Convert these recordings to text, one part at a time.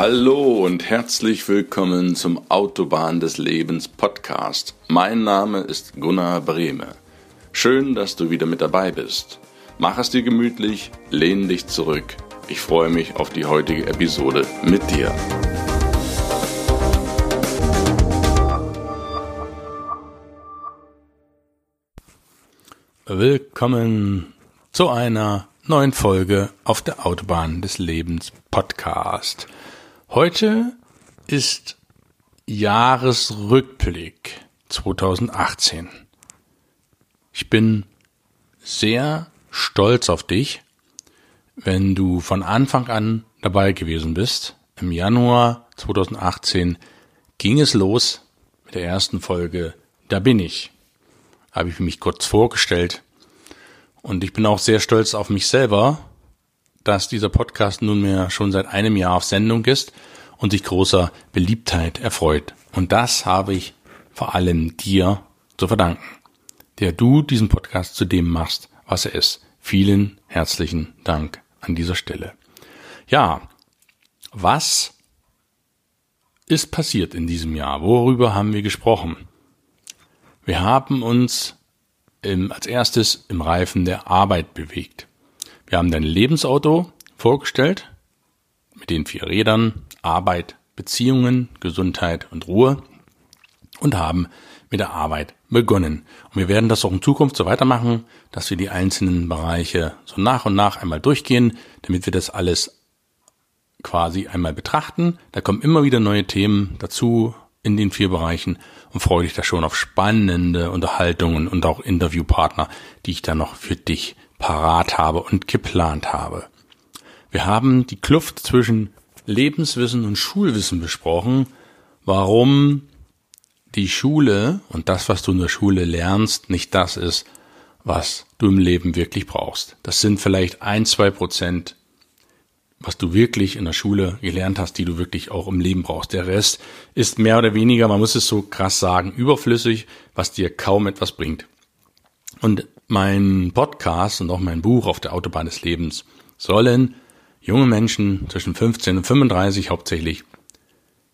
Hallo und herzlich willkommen zum Autobahn des Lebens Podcast. Mein Name ist Gunnar Brehme. Schön, dass du wieder mit dabei bist. Mach es dir gemütlich, lehn dich zurück. Ich freue mich auf die heutige Episode mit dir. Willkommen zu einer neuen Folge auf der Autobahn des Lebens Podcast. Heute ist Jahresrückblick 2018. Ich bin sehr stolz auf dich, wenn du von Anfang an dabei gewesen bist. Im Januar 2018 ging es los mit der ersten Folge Da bin ich. Habe ich mich kurz vorgestellt. Und ich bin auch sehr stolz auf mich selber, dass dieser Podcast nunmehr schon seit einem Jahr auf Sendung ist und sich großer Beliebtheit erfreut. Und das habe ich vor allem dir zu verdanken, der du diesen Podcast zu dem machst, was er ist. Vielen herzlichen Dank an dieser Stelle. Ja, was ist passiert in diesem Jahr? Worüber haben wir gesprochen? Wir haben uns im, als erstes im Reifen der Arbeit bewegt. Wir haben dein Lebensauto vorgestellt mit den vier Rädern, Arbeit, Beziehungen, Gesundheit und Ruhe und haben mit der Arbeit begonnen. Und wir werden das auch in Zukunft so weitermachen, dass wir die einzelnen Bereiche so nach und nach einmal durchgehen, damit wir das alles quasi einmal betrachten. Da kommen immer wieder neue Themen dazu in den vier Bereichen und freue dich da schon auf spannende Unterhaltungen und auch Interviewpartner, die ich da noch für dich parat habe und geplant habe. Wir haben die Kluft zwischen Lebenswissen und Schulwissen besprochen, warum die Schule und das, was du in der Schule lernst, nicht das ist, was du im Leben wirklich brauchst. Das sind vielleicht ein, zwei Prozent, was du wirklich in der Schule gelernt hast, die du wirklich auch im Leben brauchst. Der Rest ist mehr oder weniger, man muss es so krass sagen, überflüssig, was dir kaum etwas bringt. Und mein Podcast und auch mein Buch auf der Autobahn des Lebens sollen junge Menschen zwischen 15 und 35 hauptsächlich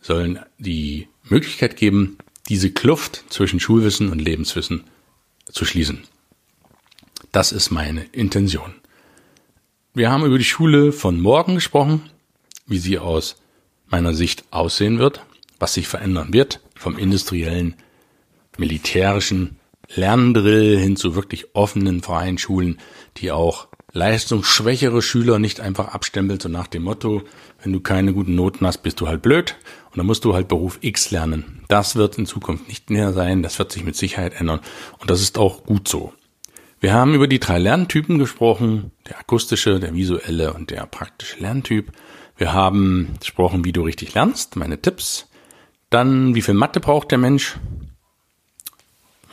sollen die Möglichkeit geben, diese Kluft zwischen Schulwissen und Lebenswissen zu schließen. Das ist meine Intention. Wir haben über die Schule von morgen gesprochen, wie sie aus meiner Sicht aussehen wird, was sich verändern wird, vom industriellen, militärischen Lerndrill hin zu wirklich offenen freien Schulen, die auch leistungsschwächere Schüler nicht einfach abstempelt, so nach dem Motto, wenn du keine guten Noten hast, bist du halt blöd und dann musst du halt Beruf X lernen. Das wird in Zukunft nicht mehr sein, das wird sich mit Sicherheit ändern und das ist auch gut so. Wir haben über die drei Lerntypen gesprochen, der akustische, der visuelle und der praktische Lerntyp. Wir haben gesprochen, wie du richtig lernst, meine Tipps. Dann, wie viel Mathe braucht der Mensch?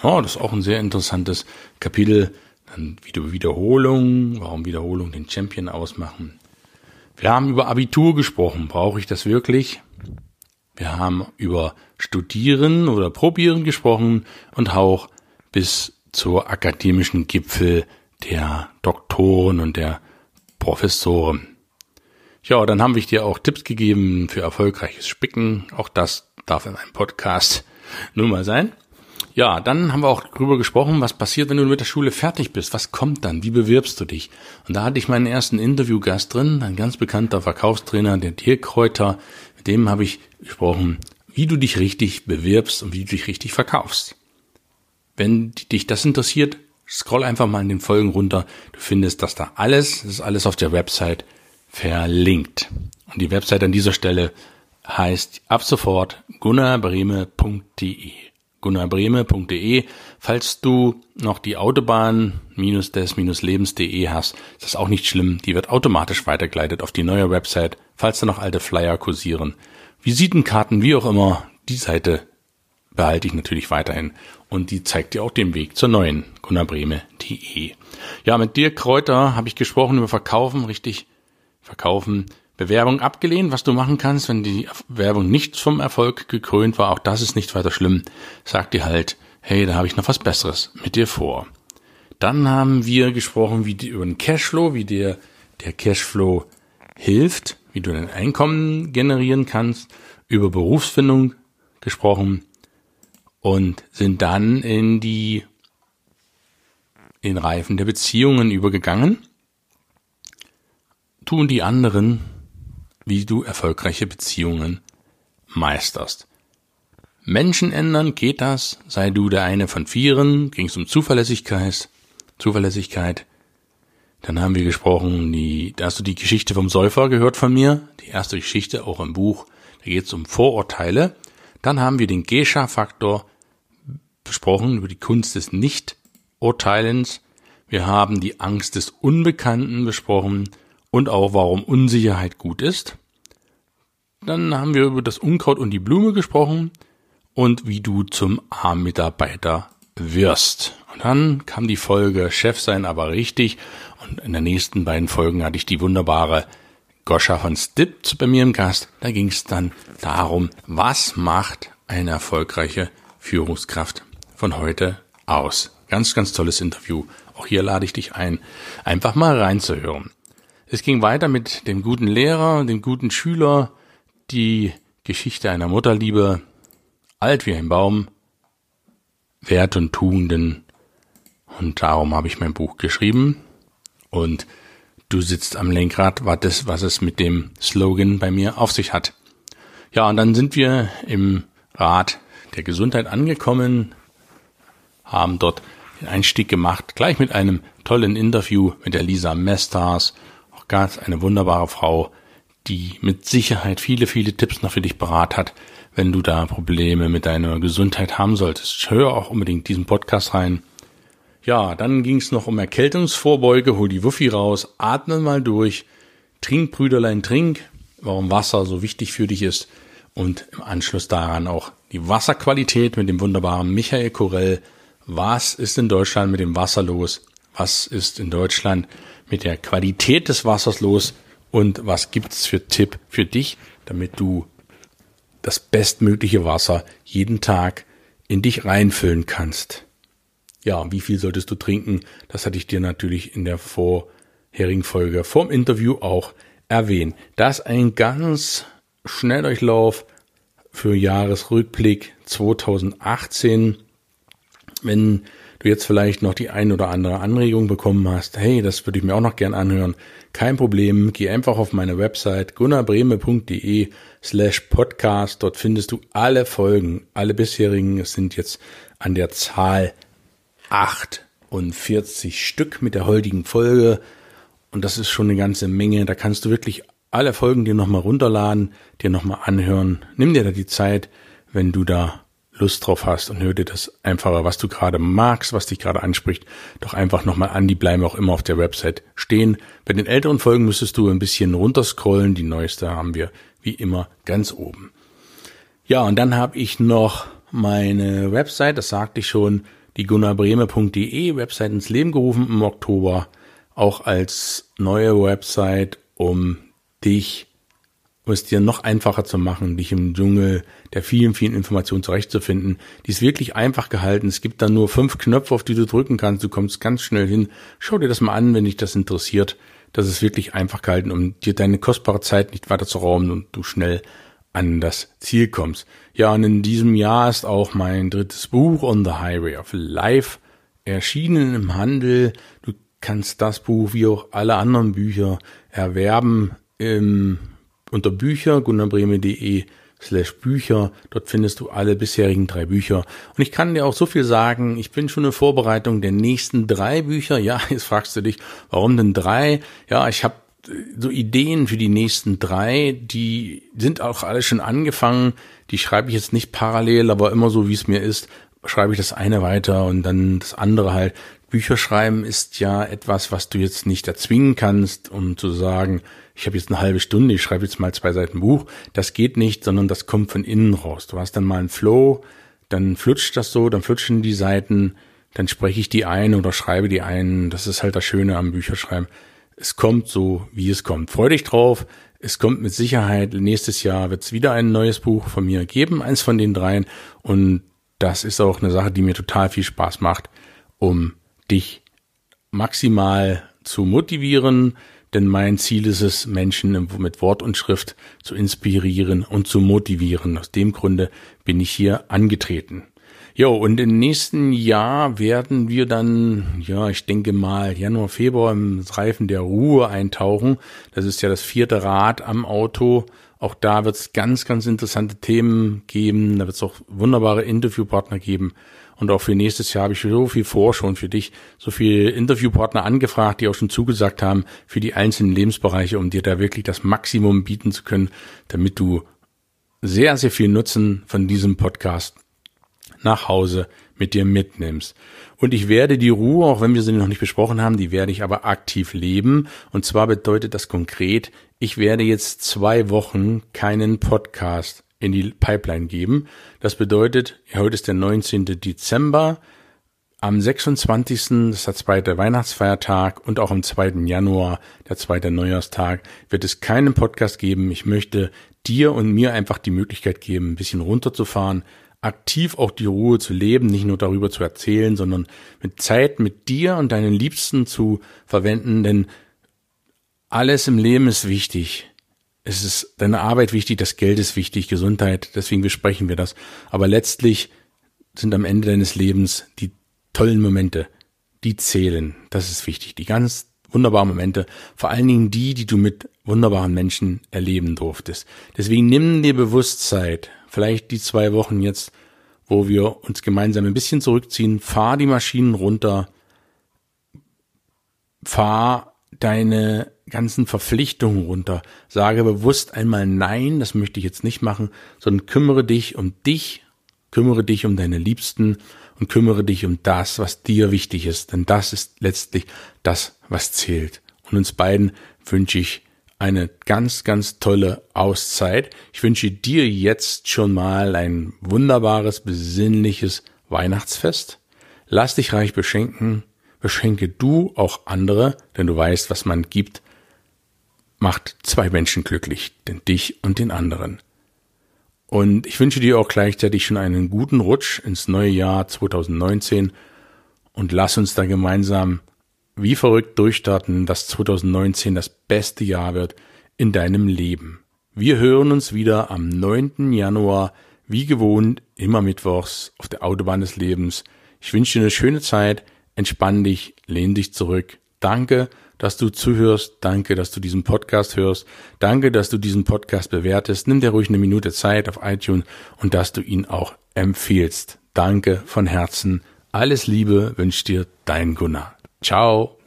Oh, das ist auch ein sehr interessantes Kapitel. Dann wieder Wiederholung, warum Wiederholung den Champion ausmachen. Wir haben über Abitur gesprochen. Brauche ich das wirklich? Wir haben über Studieren oder Probieren gesprochen und auch bis zur akademischen Gipfel der Doktoren und der Professoren. Ja, dann haben wir dir auch Tipps gegeben für erfolgreiches Spicken. Auch das darf in einem Podcast nur mal sein. Ja, dann haben wir auch drüber gesprochen, was passiert, wenn du mit der Schule fertig bist. Was kommt dann? Wie bewirbst du dich? Und da hatte ich meinen ersten Interviewgast drin, ein ganz bekannter Verkaufstrainer, der Dirk Kräuter. Mit dem habe ich gesprochen, wie du dich richtig bewirbst und wie du dich richtig verkaufst. Wenn dich das interessiert, scroll einfach mal in den Folgen runter. Du findest das da alles, das ist alles auf der Website verlinkt. Und die Website an dieser Stelle heißt ab sofort gunnarbreme.de gunnarbreme.de. Falls du noch die Autobahn-des-lebens.de hast, ist das auch nicht schlimm. Die wird automatisch weitergeleitet auf die neue Website, falls da noch alte Flyer kursieren. Visitenkarten, wie auch immer, die Seite behalte ich natürlich weiterhin. Und die zeigt dir auch den Weg zur neuen gunnarbreme.de. Ja, mit dir Kräuter habe ich gesprochen über Verkaufen, richtig Verkaufen Bewerbung abgelehnt, was du machen kannst, wenn die Werbung nicht vom Erfolg gekrönt war, auch das ist nicht weiter schlimm. Sag dir halt, hey, da habe ich noch was Besseres mit dir vor. Dann haben wir gesprochen wie die, über den Cashflow, wie dir der Cashflow hilft, wie du dein Einkommen generieren kannst, über Berufsfindung gesprochen und sind dann in die in Reifen der Beziehungen übergegangen. Tun die anderen, wie du erfolgreiche Beziehungen meisterst. Menschen ändern, geht das? Sei du der eine von vieren, ging es um Zuverlässigkeit, Zuverlässigkeit. Dann haben wir gesprochen, die, da hast du die Geschichte vom Säufer gehört von mir, die erste Geschichte, auch im Buch, da geht es um Vorurteile. Dann haben wir den Gescha-Faktor besprochen, über die Kunst des Nicht-Urteilens. Wir haben die Angst des Unbekannten besprochen und auch warum Unsicherheit gut ist. Dann haben wir über das Unkraut und die Blume gesprochen und wie du zum A-Mitarbeiter wirst. Und dann kam die Folge Chef sein aber richtig und in den nächsten beiden Folgen hatte ich die wunderbare Goscha von Stipp bei mir im Gast. Da ging es dann darum, was macht eine erfolgreiche Führungskraft von heute aus. Ganz, ganz tolles Interview. Auch hier lade ich dich ein, einfach mal reinzuhören. Es ging weiter mit dem guten Lehrer, dem guten Schüler, die Geschichte einer Mutterliebe, alt wie ein Baum, Wert und Tugenden. Und darum habe ich mein Buch geschrieben. Und du sitzt am Lenkrad, was es, was es mit dem Slogan bei mir auf sich hat. Ja, und dann sind wir im Rat der Gesundheit angekommen, haben dort den Einstieg gemacht, gleich mit einem tollen Interview mit der Lisa Mestars, auch ganz eine wunderbare Frau, die mit Sicherheit viele, viele Tipps noch für dich parat hat, wenn du da Probleme mit deiner Gesundheit haben solltest. Hör auch unbedingt diesen Podcast rein. Ja, dann ging es noch um Erkältungsvorbeuge, hol die Wuffi raus, atme mal durch, trink Brüderlein, trink, warum Wasser so wichtig für dich ist und im Anschluss daran auch die Wasserqualität mit dem wunderbaren Michael Korell. Was ist in Deutschland mit dem Wasser los? Was ist in Deutschland mit der Qualität des Wassers los? Und was gibt's für Tipp für dich, damit du das bestmögliche Wasser jeden Tag in dich reinfüllen kannst? Ja, wie viel solltest du trinken? Das hatte ich dir natürlich in der vorherigen Folge vom Interview auch erwähnt. Das ein ganz Schnelldurchlauf für Jahresrückblick 2018. Wenn du jetzt vielleicht noch die ein oder andere Anregung bekommen hast, hey, das würde ich mir auch noch gern anhören, kein Problem, geh einfach auf meine Website gunnarbreme.de slash podcast, dort findest du alle Folgen, alle bisherigen, es sind jetzt an der Zahl 48 Stück mit der heutigen Folge. Und das ist schon eine ganze Menge, da kannst du wirklich alle Folgen dir nochmal runterladen, dir nochmal anhören, nimm dir da die Zeit, wenn du da Lust drauf hast und hör dir das einfache, was du gerade magst, was dich gerade anspricht, doch einfach nochmal an. Die bleiben auch immer auf der Website stehen. Bei den älteren Folgen müsstest du ein bisschen runterscrollen. Die neueste haben wir wie immer ganz oben. Ja, und dann habe ich noch meine Website, das sagte ich schon, die gunnarbreme.de Website ins Leben gerufen im Oktober, auch als neue Website, um dich um es dir noch einfacher zu machen, dich im Dschungel der vielen, vielen Informationen zurechtzufinden. Die ist wirklich einfach gehalten. Es gibt da nur fünf Knöpfe, auf die du drücken kannst. Du kommst ganz schnell hin. Schau dir das mal an, wenn dich das interessiert. Das ist wirklich einfach gehalten, um dir deine kostbare Zeit nicht weiter zu rauben und du schnell an das Ziel kommst. Ja, und in diesem Jahr ist auch mein drittes Buch On the Highway of Life erschienen im Handel. Du kannst das Buch wie auch alle anderen Bücher erwerben im unter Bücher, gunnarbreme.de slash Bücher. Dort findest du alle bisherigen drei Bücher. Und ich kann dir auch so viel sagen, ich bin schon in Vorbereitung der nächsten drei Bücher. Ja, jetzt fragst du dich, warum denn drei? Ja, ich habe so Ideen für die nächsten drei, die sind auch alle schon angefangen. Die schreibe ich jetzt nicht parallel, aber immer so, wie es mir ist, schreibe ich das eine weiter und dann das andere halt. Bücher schreiben ist ja etwas, was du jetzt nicht erzwingen kannst, um zu sagen, ich habe jetzt eine halbe Stunde, ich schreibe jetzt mal zwei Seiten Buch. Das geht nicht, sondern das kommt von innen raus. Du hast dann mal einen Flow, dann flutscht das so, dann flutschen die Seiten, dann spreche ich die ein oder schreibe die ein. Das ist halt das Schöne am Bücherschreiben. Es kommt so, wie es kommt. Freu dich drauf. Es kommt mit Sicherheit. Nächstes Jahr wird es wieder ein neues Buch von mir geben, eins von den dreien. Und das ist auch eine Sache, die mir total viel Spaß macht, um dich maximal zu motivieren, denn mein Ziel ist es, Menschen mit Wort und Schrift zu inspirieren und zu motivieren. Aus dem Grunde bin ich hier angetreten. Jo, und im nächsten Jahr werden wir dann, ja, ich denke mal, Januar, Februar im Reifen der Ruhe eintauchen. Das ist ja das vierte Rad am Auto. Auch da wird es ganz, ganz interessante Themen geben. Da wird es auch wunderbare Interviewpartner geben. Und auch für nächstes Jahr habe ich so viel vor schon für dich, so viele Interviewpartner angefragt, die auch schon zugesagt haben für die einzelnen Lebensbereiche, um dir da wirklich das Maximum bieten zu können, damit du sehr, sehr viel Nutzen von diesem Podcast nach Hause mit dir mitnimmst. Und ich werde die Ruhe, auch wenn wir sie noch nicht besprochen haben, die werde ich aber aktiv leben. Und zwar bedeutet das konkret, ich werde jetzt zwei Wochen keinen Podcast in die Pipeline geben. Das bedeutet, heute ist der 19. Dezember. Am 26. das ist der zweite Weihnachtsfeiertag und auch am 2. Januar, der zweite Neujahrstag, wird es keinen Podcast geben. Ich möchte dir und mir einfach die Möglichkeit geben, ein bisschen runterzufahren, aktiv auch die Ruhe zu leben, nicht nur darüber zu erzählen, sondern mit Zeit mit dir und deinen Liebsten zu verwenden, denn alles im Leben ist wichtig. Es ist deine Arbeit wichtig, das Geld ist wichtig, Gesundheit, deswegen besprechen wir das. Aber letztlich sind am Ende deines Lebens die tollen Momente, die zählen. Das ist wichtig. Die ganz wunderbaren Momente, vor allen Dingen die, die du mit wunderbaren Menschen erleben durftest. Deswegen nimm dir Bewusstsein vielleicht die zwei Wochen jetzt, wo wir uns gemeinsam ein bisschen zurückziehen, fahr die Maschinen runter, fahr deine ganzen Verpflichtungen runter, sage bewusst einmal nein, das möchte ich jetzt nicht machen, sondern kümmere dich um dich, kümmere dich um deine Liebsten und kümmere dich um das, was dir wichtig ist, denn das ist letztlich das, was zählt. Und uns beiden wünsche ich eine ganz, ganz tolle Auszeit. Ich wünsche dir jetzt schon mal ein wunderbares, besinnliches Weihnachtsfest. Lass dich reich beschenken. Beschenke du auch andere, denn du weißt, was man gibt, macht zwei Menschen glücklich, denn dich und den anderen. Und ich wünsche dir auch gleichzeitig schon einen guten Rutsch ins neue Jahr 2019 und lass uns da gemeinsam wie verrückt durchstarten, dass 2019 das beste Jahr wird in deinem Leben. Wir hören uns wieder am 9. Januar, wie gewohnt, immer mittwochs auf der Autobahn des Lebens. Ich wünsche dir eine schöne Zeit, entspann dich, lehn dich zurück. Danke, dass du zuhörst. Danke, dass du diesen Podcast hörst. Danke, dass du diesen Podcast bewertest. Nimm dir ruhig eine Minute Zeit auf iTunes und dass du ihn auch empfehlst. Danke von Herzen. Alles Liebe wünscht dir dein Gunnar. Ciao.